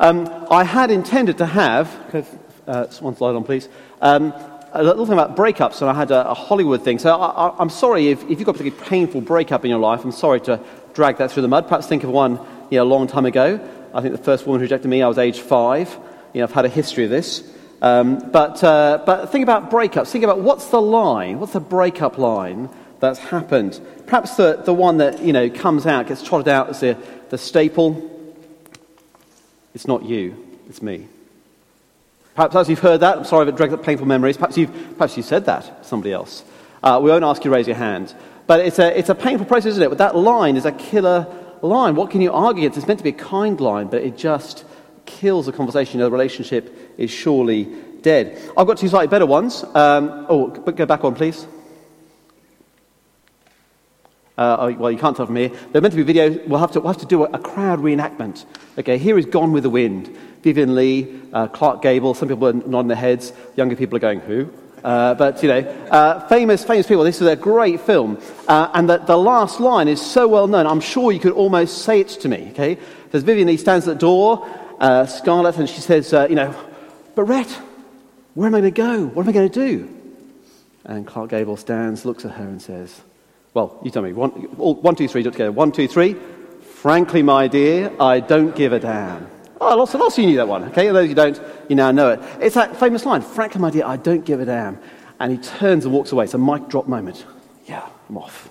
Um, I had intended to have, uh, one slide on please, um, a little thing about breakups, and I had a, a Hollywood thing. So I, am sorry if, if you've got a particularly painful breakup in your life, I'm sorry to drag that through the mud. Perhaps think of one you know, a long time ago. I think the first woman who rejected me, I was age five. You know, I've had a history of this. Um, but, uh, but think about breakups. Think about what's the line, what's the breakup line that's happened. Perhaps the, the one that you know, comes out, gets trotted out as the, the staple. It's not you, it's me. Perhaps as you've heard that, I'm sorry if it dragged up painful memories, perhaps you've, perhaps you said that to somebody else. Uh, we won't ask you to raise your hand. But it's a, it's a painful process, isn't it? But that line is a killer line. What can you argue against? It's meant to be a kind line, but it just kills the conversation. The relationship is surely dead. I've got two slightly better ones. Um, oh, but go back on, please. Uh, oh, well, you can't tell from here. They're meant to be video. We'll have to, we'll have to do a, a crowd reenactment. Okay, here is Gone with the Wind. Vivien Leigh, uh, Clark Gable. Some people are nodding their heads. Younger people are going, who? Uh, but, you know, uh, famous, famous people. This is a great film. Uh, and the, the last line is so well known, I'm sure you could almost say it to me. Okay? There's Vivien Leigh stands at the door, uh, Scarlett, and she says, you know, Barrett, where am I going to go? What am I going to do? And Clark Gable stands, looks at her, and says, well, you tell me. One, one two, three, do it together. One, two, three. Frankly, my dear, I don't give a damn. Oh, lots, lots of you knew that one, okay? Those you don't, you now know it. It's that famous line, frankly, my dear, I don't give a damn. And he turns and walks away. It's a mic drop moment. Yeah, I'm off.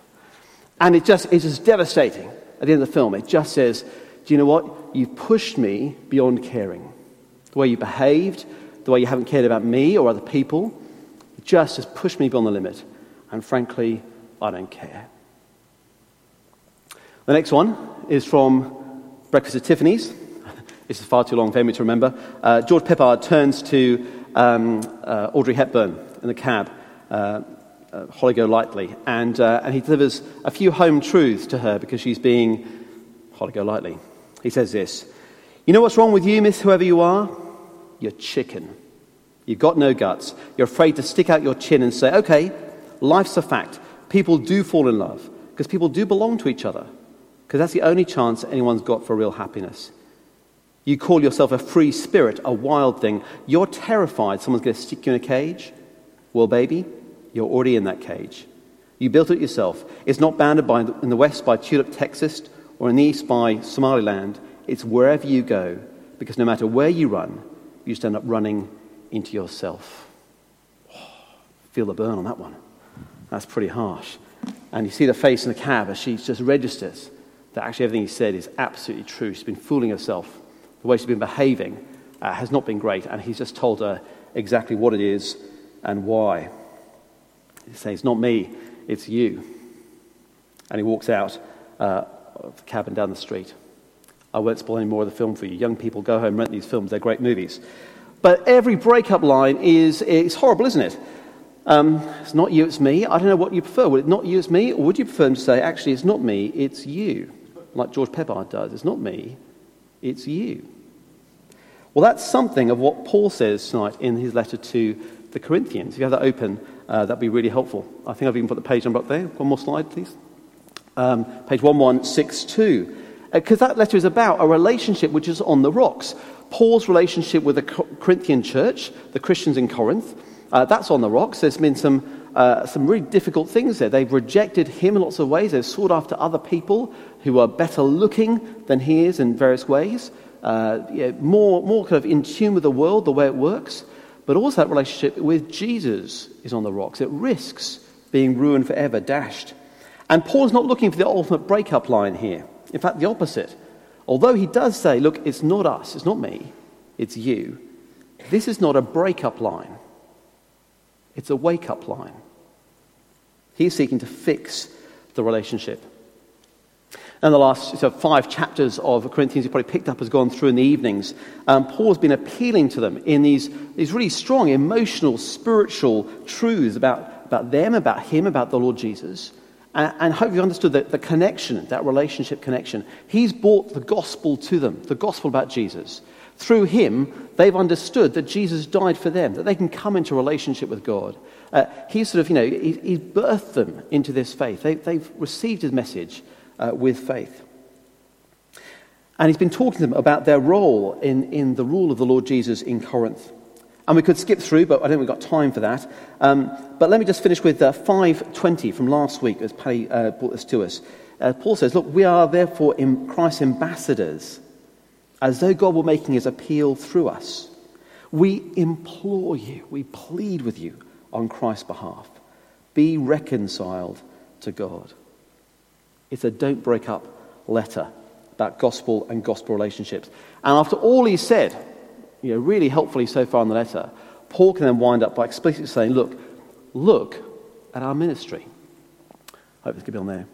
And it just, it's just devastating at the end of the film. It just says, do you know what? You've pushed me beyond caring. The way you behaved, the way you haven't cared about me or other people, just has pushed me beyond the limit. And frankly, I don't care. The next one is from Breakfast at Tiffany's. this is far too long for me to remember. Uh, George Peppard turns to um, uh, Audrey Hepburn in the cab, uh, uh Holly Golightly, and, uh, and he delivers a few home truths to her because she's being Holly Golightly. He says this You know what's wrong with you, miss, whoever you are? You're chicken. You've got no guts. You're afraid to stick out your chin and say, okay, life's a fact people do fall in love because people do belong to each other because that's the only chance anyone's got for real happiness. You call yourself a free spirit, a wild thing. You're terrified someone's going to stick you in a cage. Well, baby, you're already in that cage. You built it yourself. It's not bounded by, in the west by Tulip, Texas, or in the east by Somaliland. It's wherever you go, because no matter where you run, you just end up running into yourself. Feel the burn on that one. That's pretty harsh. And you see the face in the cab as she just registers that actually everything he said is absolutely true. She's been fooling herself. The way she's been behaving uh, has not been great. And he's just told her exactly what it is and why. He says, It's not me, it's you. And he walks out uh, of the cabin down the street. I won't spoil any more of the film for you. Young people, go home, rent these films. They're great movies. But every breakup line is, is horrible, isn't it? Um, it's not you, it's me. I don't know what you prefer. Would it not you, it's me? Or would you prefer to say, actually, it's not me, it's you? Like George Peppard does. It's not me, it's you. Well, that's something of what Paul says tonight in his letter to the Corinthians. If you have that open, uh, that'd be really helpful. I think I've even put the page number up there. One more slide, please. Um, page 1162. Because uh, that letter is about a relationship which is on the rocks. Paul's relationship with the Corinthian church, the Christians in Corinth, uh, that's on the rocks. There's been some, uh, some really difficult things there. They've rejected him in lots of ways. They've sought after other people who are better looking than he is in various ways. Uh, more, more kind of in tune with the world, the way it works. But also that relationship with Jesus is on the rocks. It risks being ruined forever, dashed. And Paul's not looking for the ultimate breakup line here. In fact, the opposite. Although he does say, look, it's not us, it's not me, it's you. This is not a breakup line. It's a wake up line. He's seeking to fix the relationship. And the last so five chapters of Corinthians you probably picked up has gone through in the evenings. Um, Paul's been appealing to them in these, these really strong emotional, spiritual truths about, about them, about him, about the Lord Jesus. And, and hope you understood the, the connection, that relationship connection. He's brought the gospel to them, the gospel about Jesus. Through him, they've understood that Jesus died for them, that they can come into relationship with God. Uh, he sort of, you know, he, he, birthed them into this faith. They, have received his message uh, with faith. And he's been talking to them about their role in, in the rule of the Lord Jesus in Corinth. And we could skip through, but I don't think we've got time for that. Um, but let me just finish with uh, 520 from last week, as Paddy uh, brought this to us. Uh, Paul says, Look, we are therefore in Christ's ambassadors, as though God were making his appeal through us. We implore you, we plead with you on Christ's behalf. Be reconciled to God. It's a don't break up letter about gospel and gospel relationships. And after all he said, you know, really helpfully so far in the letter, Paul can then wind up by explicitly saying, look, look at our ministry. I hope this could be on there.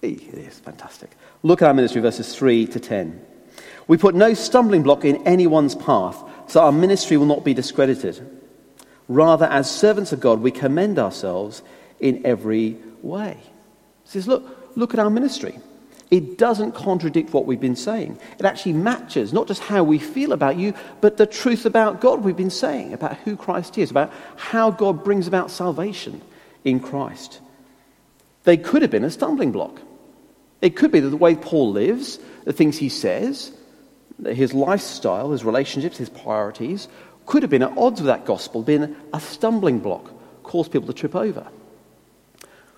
It is fantastic. Look at our ministry, verses 3 to 10. We put no stumbling block in anyone's path, so our ministry will not be discredited. Rather, as servants of God, we commend ourselves in every way. He says, look, look at our ministry. It doesn't contradict what we've been saying. It actually matches not just how we feel about you, but the truth about God we've been saying, about who Christ is, about how God brings about salvation in Christ. They could have been a stumbling block. It could be that the way Paul lives, the things he says, his lifestyle, his relationships, his priorities, could have been at odds with that gospel, been a stumbling block, caused people to trip over.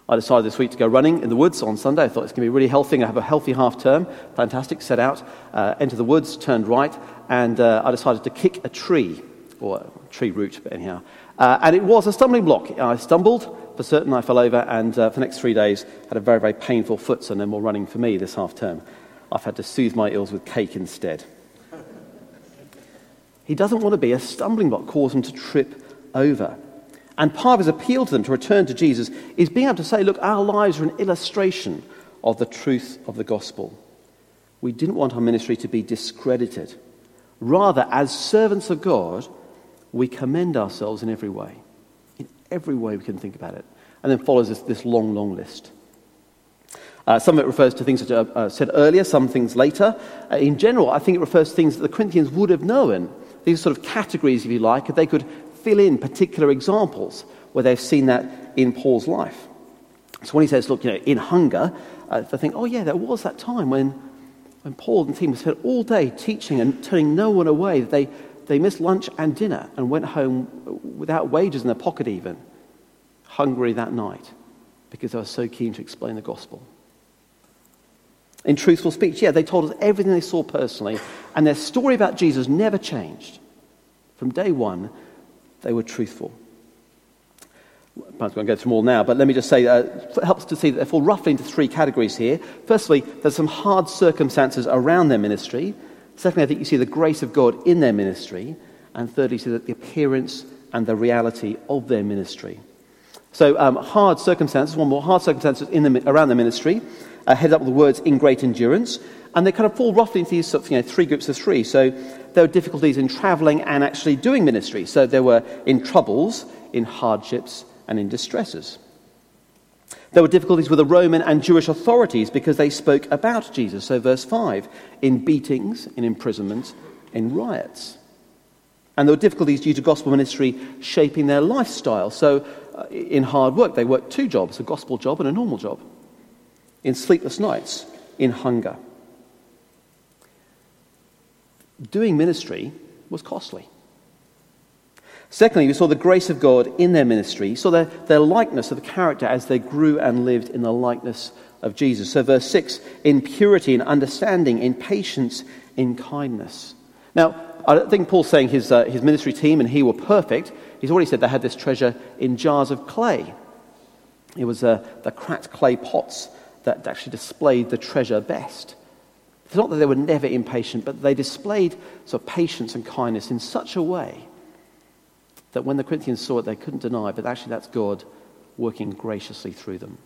I decided this week to go running in the woods on Sunday. I thought it's going to be really healthy. I have a healthy half term. Fantastic. Set out, uh, entered the woods, turned right, and uh, I decided to kick a tree, or a tree root, but anyhow. Uh, and it was a stumbling block. I stumbled, for certain, I fell over, and uh, for the next three days had a very, very painful foot, so no more running for me this half term. I've had to soothe my ills with cake instead. He doesn't want to be a stumbling block, cause them to trip over. And part of his appeal to them to return to Jesus is being able to say, look, our lives are an illustration of the truth of the gospel. We didn't want our ministry to be discredited. Rather, as servants of God, we commend ourselves in every way. In every way we can think about it. And then follows this, this long, long list. Uh, some of it refers to things that are uh, said earlier, some things later. Uh, in general, I think it refers to things that the Corinthians would have known. These sort of categories, if you like, if they could fill in particular examples where they've seen that in Paul's life. So when he says, look, you know, in hunger, uh, they think, oh, yeah, there was that time when, when Paul and Timothy spent all day teaching and turning no one away. They, they missed lunch and dinner and went home without wages in their pocket, even, hungry that night because they were so keen to explain the gospel. In truthful speech, yeah, they told us everything they saw personally, and their story about Jesus never changed. From day one, they were truthful. We going to go through them all now, but let me just say uh, it helps to see that they fall roughly into three categories here. Firstly, there's some hard circumstances around their ministry. Secondly, I think you see the grace of God in their ministry. And thirdly, you see the appearance and the reality of their ministry. So, um, hard circumstances, one more, hard circumstances in the, around the ministry, uh, headed up with the words in great endurance. And they kind of fall roughly into these sort of, you know, three groups of three. So, there were difficulties in traveling and actually doing ministry. So there were in troubles, in hardships, and in distresses. There were difficulties with the Roman and Jewish authorities because they spoke about Jesus. So, verse 5 in beatings, in imprisonment, in riots. And there were difficulties due to gospel ministry shaping their lifestyle. So, in hard work, they worked two jobs a gospel job and a normal job. In sleepless nights, in hunger doing ministry was costly. Secondly, we saw the grace of God in their ministry. We saw their, their likeness of the character as they grew and lived in the likeness of Jesus. So, verse 6 in purity, in understanding, in patience, in kindness. Now, I think Paul's saying his, uh, his ministry team and he were perfect. He's already said they had this treasure in jars of clay. It was uh, the cracked clay pots that actually displayed the treasure best. It's not that they were never impatient, but they displayed sort of patience and kindness in such a way that when the Corinthians saw it, they couldn't deny, but actually that's God working graciously through them.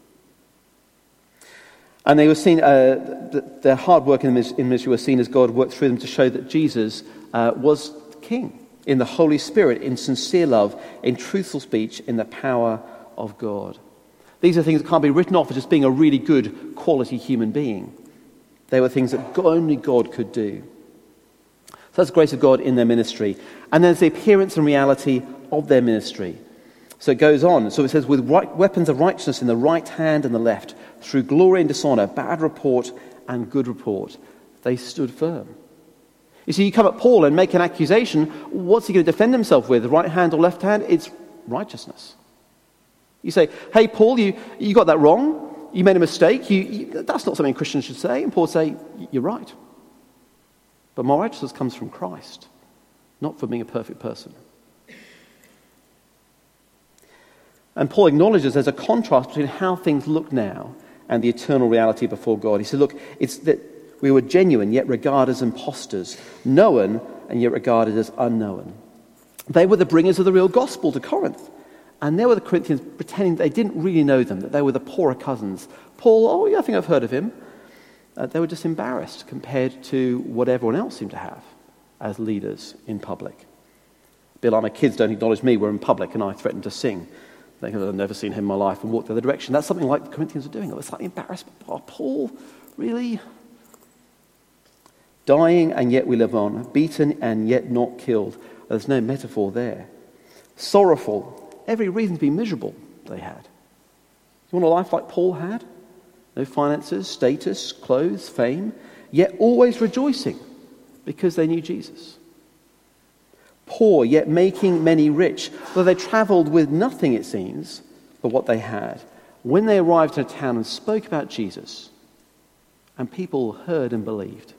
And they were seen, uh, their hard work in ministry was seen as God worked through them to show that Jesus uh, was king in the Holy Spirit, in sincere love, in truthful speech, in the power of God. These are things that can't be written off as just being a really good quality human being. They were things that only God could do. So that's the grace of God in their ministry. And then there's the appearance and reality of their ministry. So it goes on. So it says, with right, weapons of righteousness in the right hand and the left, through glory and dishonor, bad report and good report. They stood firm. You see, you come at Paul and make an accusation. What's he going to defend himself with? Right hand or left hand? It's righteousness. You say, hey, Paul, you, you got that wrong. You made a mistake. You, you, that's not something Christians should say. And Paul say, you're right. But my righteousness comes from Christ, not from being a perfect person. And Paul acknowledges there's a contrast between how things look now and the eternal reality before God. He said, Look, it's that we were genuine, yet regarded as impostors, known, and yet regarded as unknown. They were the bringers of the real gospel to Corinth. And there were the Corinthians pretending they didn't really know them, that they were the poorer cousins. Paul, oh, yeah, I think I've heard of him. Uh, they were just embarrassed compared to what everyone else seemed to have as leaders in public. Bill, my kids don't acknowledge me, we're in public, and I threatened to sing. They have never seen him in my life and walked the other direction. That's something like the Corinthians are doing. It was slightly embarrassed. Oh, Paul, really? Dying and yet we live on, beaten and yet not killed. There's no metaphor there. Sorrowful, every reason to be miserable they had. You want a life like Paul had? No finances, status, clothes, fame, yet always rejoicing because they knew Jesus poor, yet making many rich, though they traveled with nothing, it seems, but what they had. When they arrived in a town and spoke about Jesus, and people heard and believed,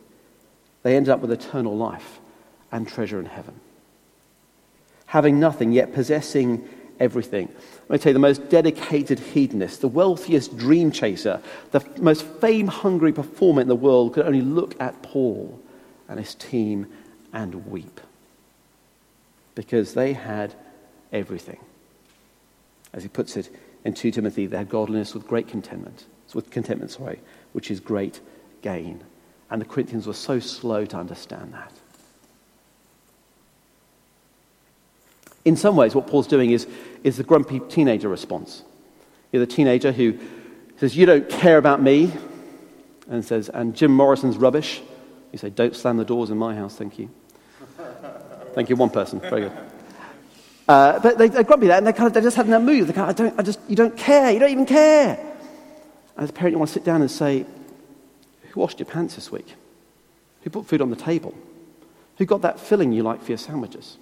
they ended up with eternal life and treasure in heaven. Having nothing, yet possessing everything. Let me tell you, the most dedicated hedonist, the wealthiest dream chaser, the most fame hungry performer in the world could only look at Paul and his team and weep because they had everything. As he puts it in 2 Timothy, they had godliness with great contentment, with contentment, sorry, which is great gain. And the Corinthians were so slow to understand that. In some ways, what Paul's doing is, is the grumpy teenager response. You're the teenager who says, You don't care about me, and says, And Jim Morrison's rubbish. You say, Don't slam the doors in my house, thank you. Thank you, one person. Very good. Uh, but they, are grumpy that, and they kind of they just having that mood. They kind of, I don't, I just, you don't care. You don't even care. And as a parent, you want to sit down and say, who washed your pants this week? Who put food on the table? Who got that filling you like for your sandwiches?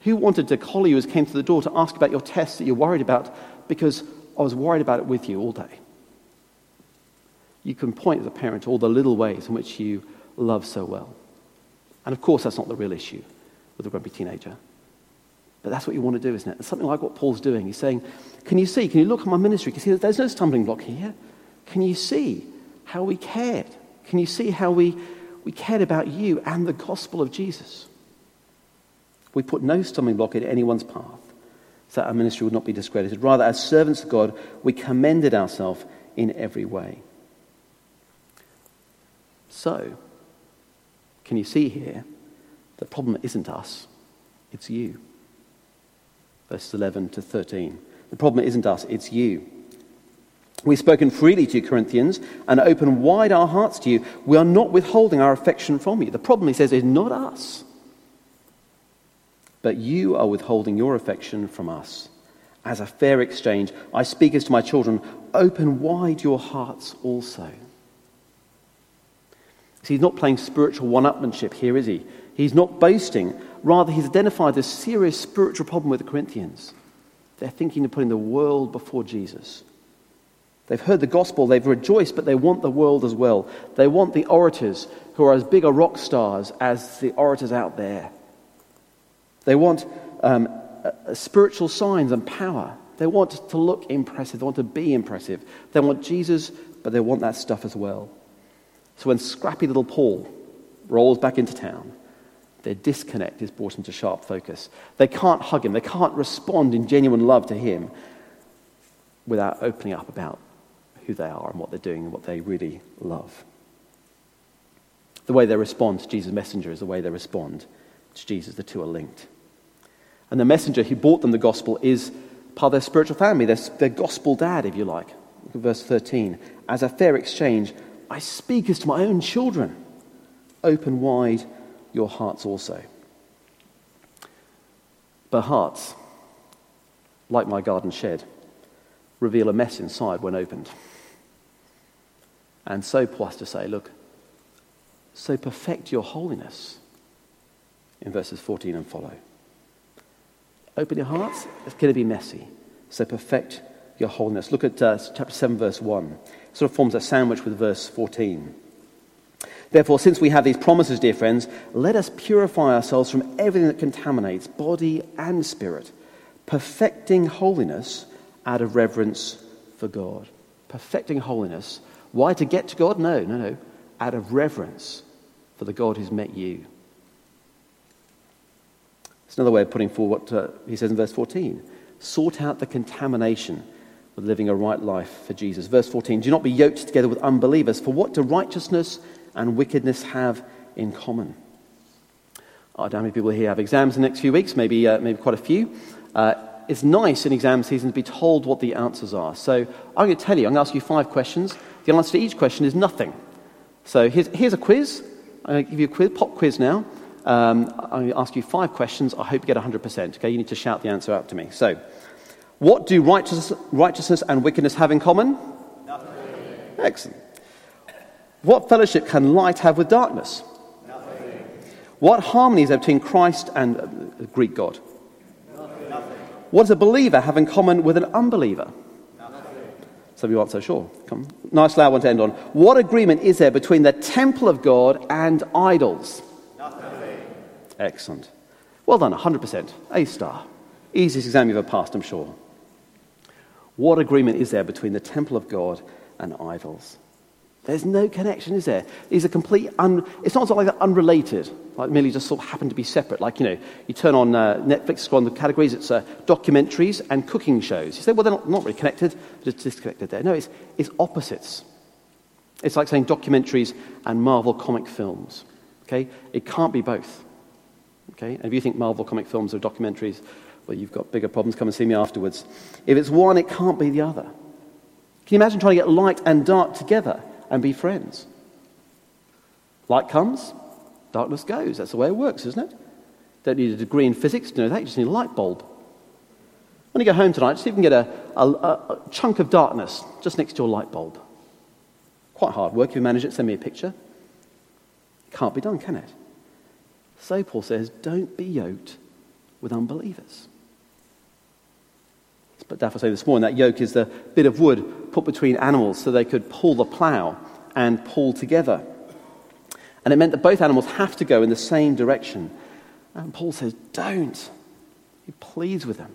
Who wanted to call you as came to the door to ask about your tests that you're worried about because I was worried about it with you all day? You can point as a parent to all the little ways in which you love so well. And of course, that's not the real issue with a grumpy teenager. But that's what you want to do, isn't it? It's something like what Paul's doing. He's saying, Can you see? Can you look at my ministry? Can you see that there's no stumbling block here? Can you see how we cared? Can you see how we, we cared about you and the gospel of Jesus? We put no stumbling block in anyone's path so that our ministry would not be discredited. Rather, as servants of God, we commended ourselves in every way. So, can you see here the problem isn't us, it's you. Verses 11 to 13. The problem isn't us, it's you. We've spoken freely to you, Corinthians, and open wide our hearts to you. We are not withholding our affection from you. The problem, he says, is not us, but you are withholding your affection from us. As a fair exchange, I speak as to my children, open wide your hearts also. See, he's not playing spiritual one upmanship here, is he? He's not boasting. Rather, he's identified a serious spiritual problem with the Corinthians. They're thinking of putting the world before Jesus. They've heard the gospel, they've rejoiced, but they want the world as well. They want the orators who are as big a rock stars as the orators out there. They want um, spiritual signs and power. They want to look impressive, they want to be impressive. They want Jesus, but they want that stuff as well. So when scrappy little Paul rolls back into town, their disconnect is brought into sharp focus. They can't hug him, they can't respond in genuine love to him without opening up about who they are and what they're doing and what they really love. The way they respond to Jesus' messenger is the way they respond to Jesus. The two are linked. And the messenger who brought them the gospel is part of their spiritual family, their, their gospel dad, if you like. Verse 13. As a fair exchange, I speak as to my own children. Open wide your hearts also. But hearts, like my garden shed, reveal a mess inside when opened. And so Paul has to say, look, so perfect your holiness in verses 14 and follow. Open your hearts, it's going to be messy. So perfect your holiness. Look at uh, chapter 7, verse 1. It sort of forms a sandwich with verse 14. Therefore, since we have these promises, dear friends, let us purify ourselves from everything that contaminates body and spirit, perfecting holiness out of reverence for God. Perfecting holiness. Why? To get to God? No, no, no. Out of reverence for the God who's met you. It's another way of putting forward what uh, he says in verse 14 sort out the contamination with living a right life for Jesus. Verse 14 Do not be yoked together with unbelievers, for what do righteousness and wickedness have in common? Oh, how many people here have exams in the next few weeks? Maybe, uh, maybe quite a few. Uh, it's nice in exam season to be told what the answers are. So I'm going to tell you, I'm going to ask you five questions. The answer to each question is nothing. So here's, here's a quiz. I'm going to give you a quiz, pop quiz now. Um, I'm going to ask you five questions. I hope you get 100%. Okay, you need to shout the answer out to me. So, what do righteousness, righteousness and wickedness have in common? Nothing. Excellent. What fellowship can light have with darkness? Nothing. What harmony is there between Christ and uh, Greek God? Nothing. What does a believer have in common with an unbeliever? Nothing. Some of you aren't so sure. Come. Nice loud one to end on. What agreement is there between the temple of God and idols? Nothing. Excellent. Well done, 100%. A star. Easiest exam you've ever passed, I'm sure. What agreement is there between the temple of God and idols? There's no connection, is there? These are complete, un, it's not like they're unrelated, like merely just sort of happen to be separate. Like, you know, you turn on uh, Netflix, scroll on the categories, it's uh, documentaries and cooking shows. You say, well, they're not, not really connected, just disconnected there. No, it's, it's opposites. It's like saying documentaries and Marvel comic films. Okay? It can't be both. Okay? And if you think Marvel comic films are documentaries, well, you've got bigger problems. Come and see me afterwards. If it's one, it can't be the other. Can you imagine trying to get light and dark together and be friends? Light comes, darkness goes. That's the way it works, isn't it? Don't need a degree in physics to know that. You just need a light bulb. When you go home tonight, see if you can get a, a, a chunk of darkness just next to your light bulb. Quite hard work. If you manage it, send me a picture. Can't be done, can it? So Paul says, don't be yoked with unbelievers. But Daff was saying this morning, that yoke is the bit of wood put between animals so they could pull the plough and pull together. And it meant that both animals have to go in the same direction. And Paul says, don't. He pleads with them,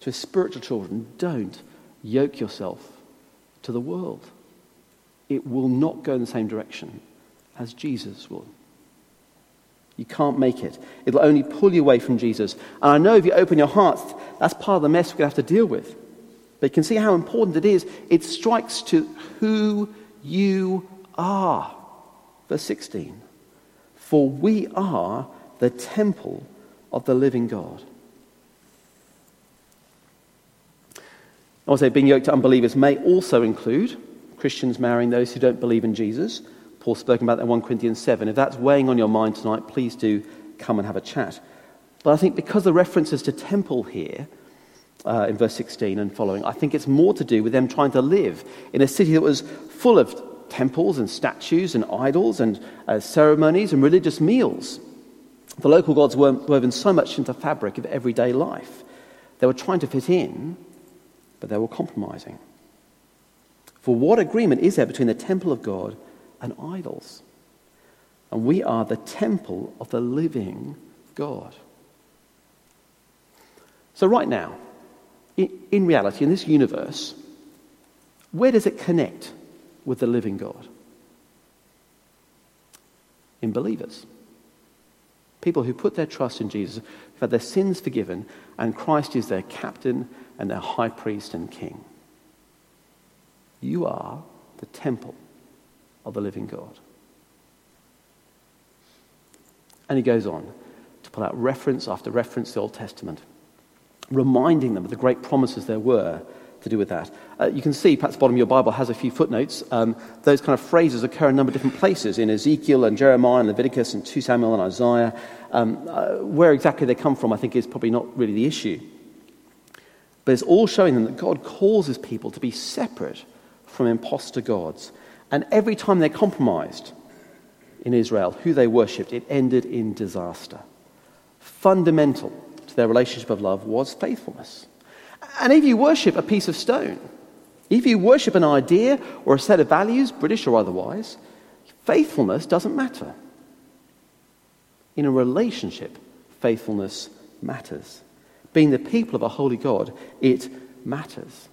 to his spiritual children, don't yoke yourself to the world. It will not go in the same direction as Jesus will. You can't make it. It'll only pull you away from Jesus. And I know if you open your hearts, that's part of the mess we're going to have to deal with. But you can see how important it is. It strikes to who you are. Verse 16. For we are the temple of the living God. I would say being yoked to unbelievers may also include Christians marrying those who don't believe in Jesus. Paul's spoken about that in 1 Corinthians 7. If that's weighing on your mind tonight, please do come and have a chat. But I think because the references to temple here uh, in verse 16 and following, I think it's more to do with them trying to live in a city that was full of temples and statues and idols and uh, ceremonies and religious meals. The local gods were woven so much into the fabric of everyday life. They were trying to fit in, but they were compromising. For what agreement is there between the temple of God and idols. And we are the temple of the living God. So, right now, in, reality, in this universe, where does it connect with the living God? In believers. People who put their trust in Jesus, who've had their sins forgiven, and Christ is their captain and their high priest and king. You are the temple of the living God. And he goes on to pull out reference after reference to the Old Testament, reminding them of the great promises there were to do with that. Uh, you can see, perhaps the bottom of your Bible has a few footnotes. Um, those kind of phrases occur in a number of different places in Ezekiel and Jeremiah and Leviticus and 2 Samuel and Isaiah. Um, uh, where exactly they come from, I think, is probably not really the issue. But it's all showing them that God calls his people to be separate from impostor gods And every time they compromised in Israel who they worshipped, it ended in disaster. Fundamental to their relationship of love was faithfulness. And if you worship a piece of stone, if you worship an idea or a set of values, British or otherwise, faithfulness doesn't matter. In a relationship, faithfulness matters. Being the people of a holy God, it matters.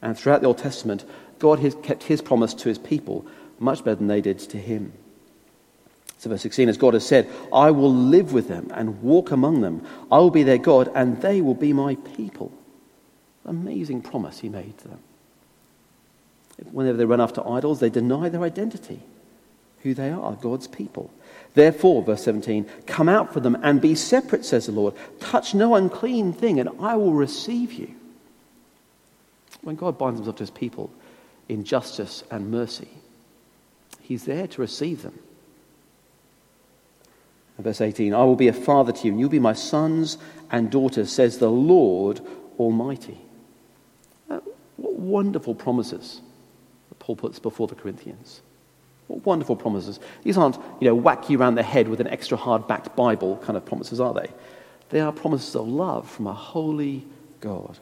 And throughout the Old Testament, God has kept his promise to his people much better than they did to him. So, verse 16, as God has said, I will live with them and walk among them. I will be their God, and they will be my people. Amazing promise he made to them. Whenever they run after idols, they deny their identity, who they are, God's people. Therefore, verse 17, come out from them and be separate, says the Lord. Touch no unclean thing, and I will receive you. When God binds himself to his people in justice and mercy, he's there to receive them. And verse 18, I will be a father to you, and you'll be my sons and daughters, says the Lord Almighty. Uh, what wonderful promises that Paul puts before the Corinthians. What wonderful promises. These aren't, you know, whack you around the head with an extra hard-backed Bible kind of promises, are they? They are promises of love from a holy God.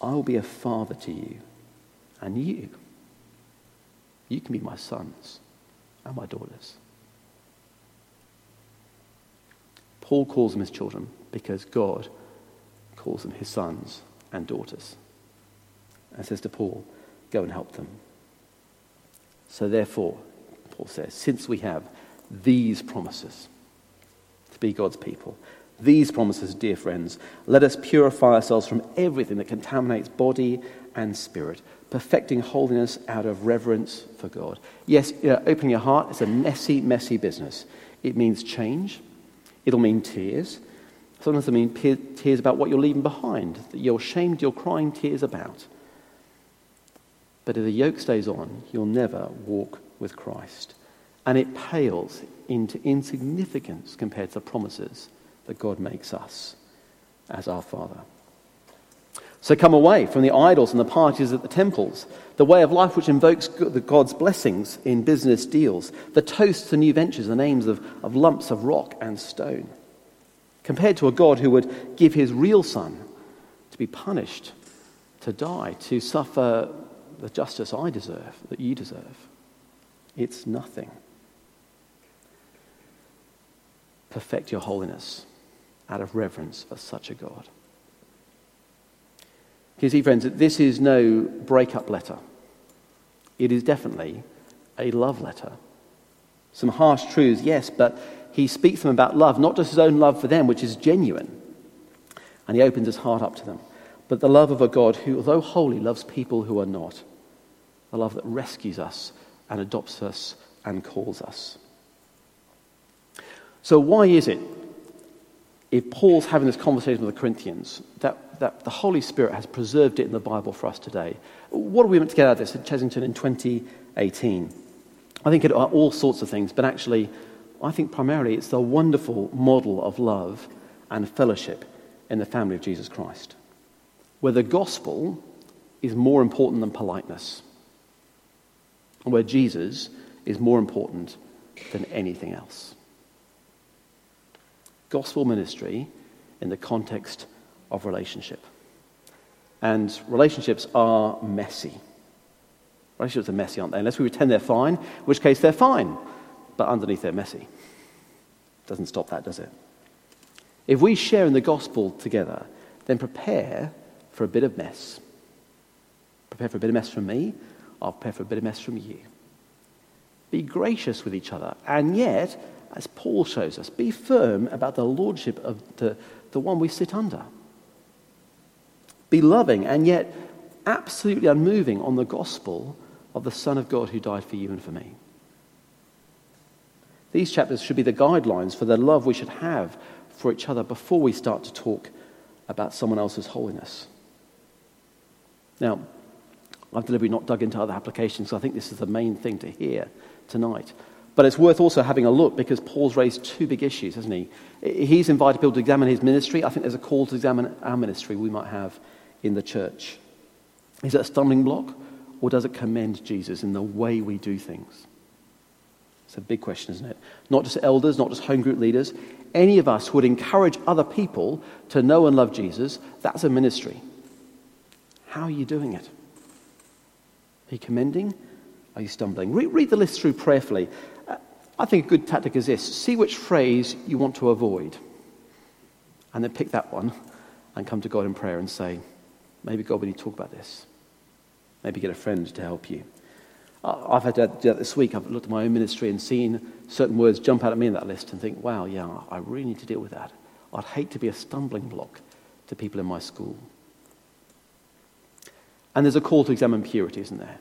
I will be a father to you, and you, you can be my sons and my daughters. Paul calls them his children because God calls them his sons and daughters. And says to Paul, Go and help them. So, therefore, Paul says, since we have these promises to be God's people, these promises, dear friends, let us purify ourselves from everything that contaminates body and spirit, perfecting holiness out of reverence for God. Yes, you know, opening your heart is a messy, messy business. It means change, it'll mean tears. Sometimes it'll mean tears about what you're leaving behind, that you're ashamed, you're crying tears about. But if the yoke stays on, you'll never walk with Christ. And it pales into insignificance compared to the promises that God makes us as our Father. So come away from the idols and the parties at the temples, the way of life which invokes God's blessings in business deals, the toasts and new ventures, the names of, of lumps of rock and stone, compared to a God who would give his real son to be punished, to die, to suffer the justice I deserve, that you deserve. It's nothing. Perfect your holiness out of reverence for such a God. You see, friends, this is no breakup letter. It is definitely a love letter. Some harsh truths, yes, but he speaks to them about love, not just his own love for them, which is genuine. And he opens his heart up to them. But the love of a God who, although holy, loves people who are not. A love that rescues us and adopts us and calls us. So, why is it if Paul's having this conversation with the Corinthians, that, that the Holy Spirit has preserved it in the Bible for us today. What are we meant to get out of this at Chessington in 2018? I think it are all sorts of things, but actually, I think primarily it's the wonderful model of love and fellowship in the family of Jesus Christ, where the gospel is more important than politeness, and where Jesus is more important than anything else gospel ministry in the context of relationship. And relationships are messy. Relationships are messy, aren't they? Unless we pretend they're fine, in which case they're fine, but underneath they're messy. Doesn't stop that, does it? If we share in the gospel together, then prepare for a bit of mess. Prepare for a bit of mess from me, I'll prepare for a bit of mess from you. Be gracious with each other, and yet as Paul shows us, be firm about the lordship of the, the one we sit under. Be loving and yet absolutely unmoving on the gospel of the Son of God who died for you and for me. These chapters should be the guidelines for the love we should have for each other before we start to talk about someone else's holiness. Now, I've deliberately not dug into other applications, I think this is the main thing to hear tonight. But it's worth also having a look because Paul's raised two big issues, hasn't he? He's invited people to examine his ministry. I think there's a call to examine our ministry we might have in the church. Is it a stumbling block or does it commend Jesus in the way we do things? It's a big question, isn't it? Not just elders, not just home group leaders. Any of us who would encourage other people to know and love Jesus, that's a ministry. How are you doing it? Are you commending? Are you stumbling? Read, read the list through prayerfully. I think a good tactic is this see which phrase you want to avoid, and then pick that one and come to God in prayer and say, maybe God, we need to talk about this. Maybe get a friend to help you. I've had to do that this week. I've looked at my own ministry and seen certain words jump out at me in that list and think, wow, yeah, I really need to deal with that. I'd hate to be a stumbling block to people in my school. And there's a call to examine purity, isn't there?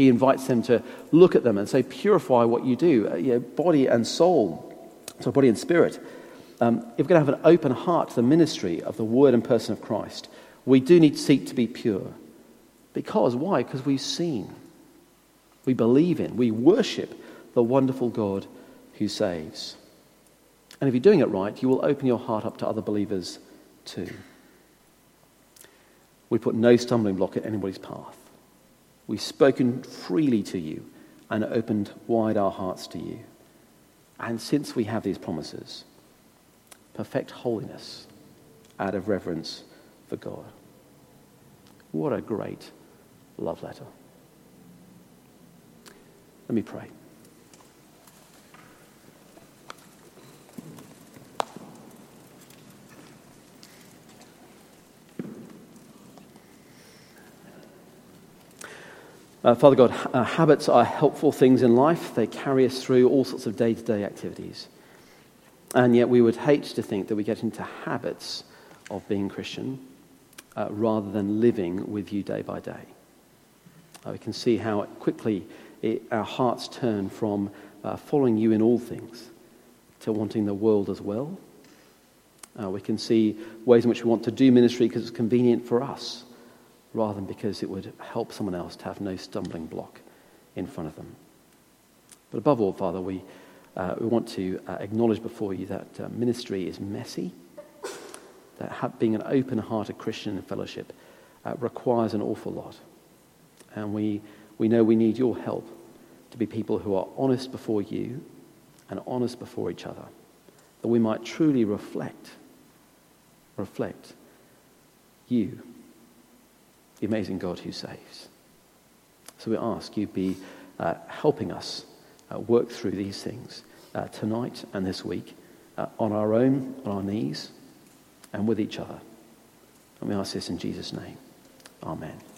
He invites them to look at them and say, purify what you do, uh, you know, body and soul, so body and spirit. Um, if we're going to have an open heart to the ministry of the word and person of Christ, we do need to seek to be pure. Because, why? Because we've seen we believe in, we worship the wonderful God who saves. And if you're doing it right, you will open your heart up to other believers too. We put no stumbling block in anybody's path. We've spoken freely to you and opened wide our hearts to you. And since we have these promises, perfect holiness out of reverence for God. What a great love letter. Let me pray. Uh, Father God, uh, habits are helpful things in life. They carry us through all sorts of day to day activities. And yet, we would hate to think that we get into habits of being Christian uh, rather than living with you day by day. Uh, we can see how quickly it, our hearts turn from uh, following you in all things to wanting the world as well. Uh, we can see ways in which we want to do ministry because it's convenient for us rather than because it would help someone else to have no stumbling block in front of them. But above all, Father, we, uh, we want to uh, acknowledge before you that uh, ministry is messy, that being an open hearted Christian in fellowship uh, requires an awful lot. And we we know we need your help to be people who are honest before you and honest before each other, that we might truly reflect, reflect you, the amazing God who saves. So we ask you be uh, helping us uh, work through these things uh, tonight and this week uh, on our own, on our knees, and with each other. And we ask this in Jesus' name. Amen.